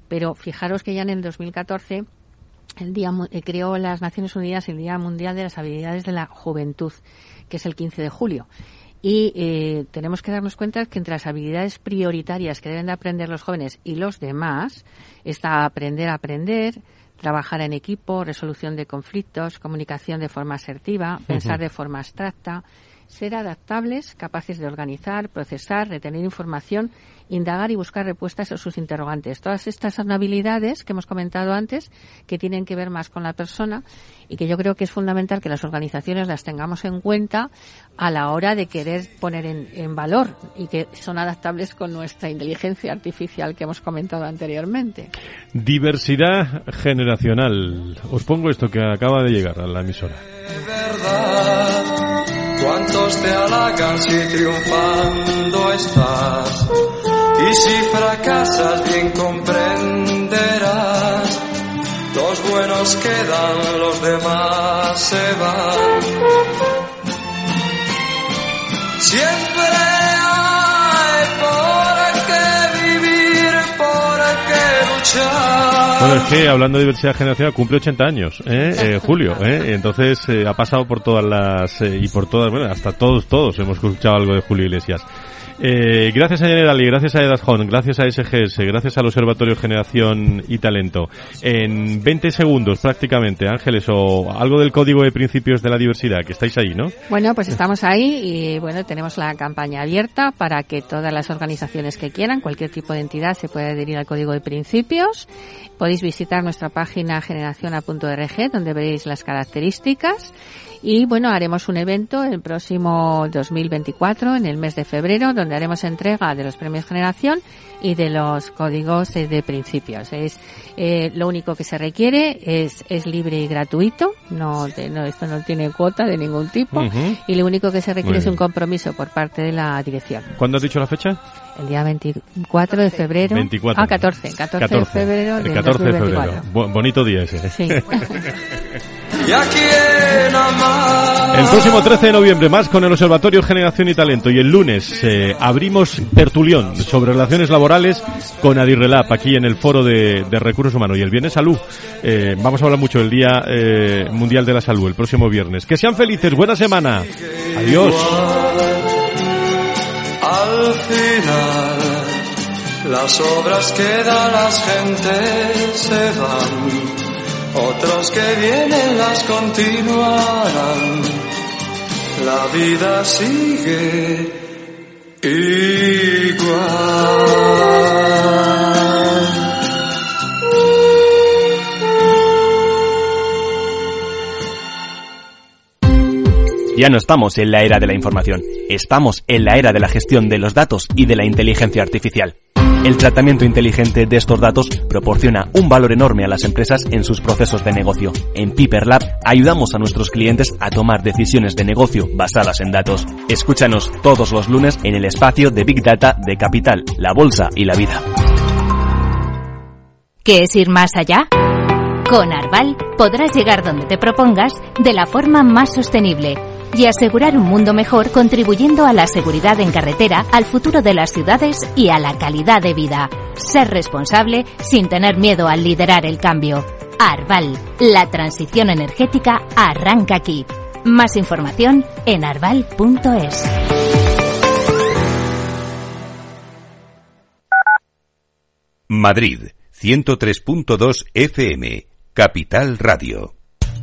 Pero fijaros que ya en el 2014 el día eh, creó las Naciones Unidas el Día Mundial de las Habilidades de la Juventud, que es el 15 de julio. Y eh, tenemos que darnos cuenta que entre las habilidades prioritarias que deben de aprender los jóvenes y los demás está aprender a aprender, trabajar en equipo, resolución de conflictos, comunicación de forma asertiva, pensar de forma abstracta, ser adaptables, capaces de organizar, procesar, retener información, indagar y buscar respuestas a sus interrogantes. Todas estas son habilidades que hemos comentado antes que tienen que ver más con la persona y que yo creo que es fundamental que las organizaciones las tengamos en cuenta a la hora de querer poner en, valor y que son adaptables con nuestra inteligencia artificial que hemos comentado anteriormente. Diversidad generacional. Os pongo esto que acaba de llegar a la emisora. ¿Cuántos te halagan si triunfando estás? Y si fracasas bien comprenderás. Los buenos quedan, los demás se van. Siempre Bueno, es que hablando de diversidad generacional cumple 80 años, ¿eh? eh Julio, ¿eh? Entonces eh, ha pasado por todas las eh, y por todas, bueno, hasta todos, todos hemos escuchado algo de Julio Iglesias. Eh, gracias a Generali, gracias a Edadjon, gracias a SGS, gracias al Observatorio Generación y Talento. En 20 segundos prácticamente, Ángeles, o algo del código de principios de la diversidad, que estáis ahí, ¿no? Bueno, pues estamos ahí y bueno, tenemos la campaña abierta para que todas las organizaciones que quieran, cualquier tipo de entidad, se pueda adherir al código de principios. Podéis visitar nuestra página generaciona.org, donde veréis las características y bueno, haremos un evento el próximo 2024, en el mes de febrero, donde haremos entrega de los premios Generación y de los códigos de principios. Es eh, lo único que se requiere es, es libre y gratuito. No, no esto no tiene cuota de ningún tipo. Y lo único que se requiere es un compromiso por parte de la dirección. ¿Cuándo has dicho la fecha? El día 24 de febrero. 24. Ah, 14. 14, de febrero. El 14 de febrero. bonito día ese. Sí. El próximo 13 de noviembre más con el Observatorio Generación y Talento y el lunes eh, abrimos tertulión sobre relaciones laborales con Adirrelap aquí en el Foro de, Recursos Humanos y el viernes salud. Eh, vamos a hablar mucho del Día eh, Mundial de la Salud el próximo viernes. Que sean felices, buena semana. Adiós. Al final las obras que da las gentes se van otros que vienen las continuarán. La vida sigue igual. Ya no estamos en la era de la información, estamos en la era de la gestión de los datos y de la inteligencia artificial. El tratamiento inteligente de estos datos proporciona un valor enorme a las empresas en sus procesos de negocio. En Piper Lab ayudamos a nuestros clientes a tomar decisiones de negocio basadas en datos. Escúchanos todos los lunes en el espacio de Big Data de Capital, la Bolsa y la Vida. ¿Qué es ir más allá? Con Arval podrás llegar donde te propongas de la forma más sostenible y asegurar un mundo mejor contribuyendo a la seguridad en carretera, al futuro de las ciudades y a la calidad de vida. Ser responsable sin tener miedo al liderar el cambio. Arval, la transición energética arranca aquí. Más información en arval.es. Madrid, 103.2 FM, Capital Radio.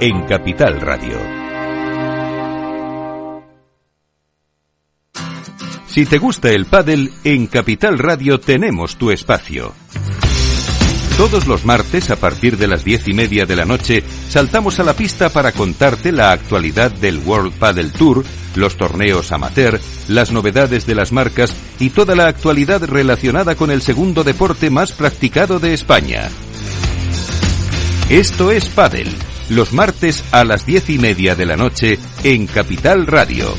en Capital Radio. Si te gusta el pádel, en Capital Radio tenemos tu espacio. Todos los martes, a partir de las diez y media de la noche, saltamos a la pista para contarte la actualidad del World Padel Tour, los torneos amateur, las novedades de las marcas y toda la actualidad relacionada con el segundo deporte más practicado de España. Esto es Padel los martes a las diez y media de la noche en Capital Radio.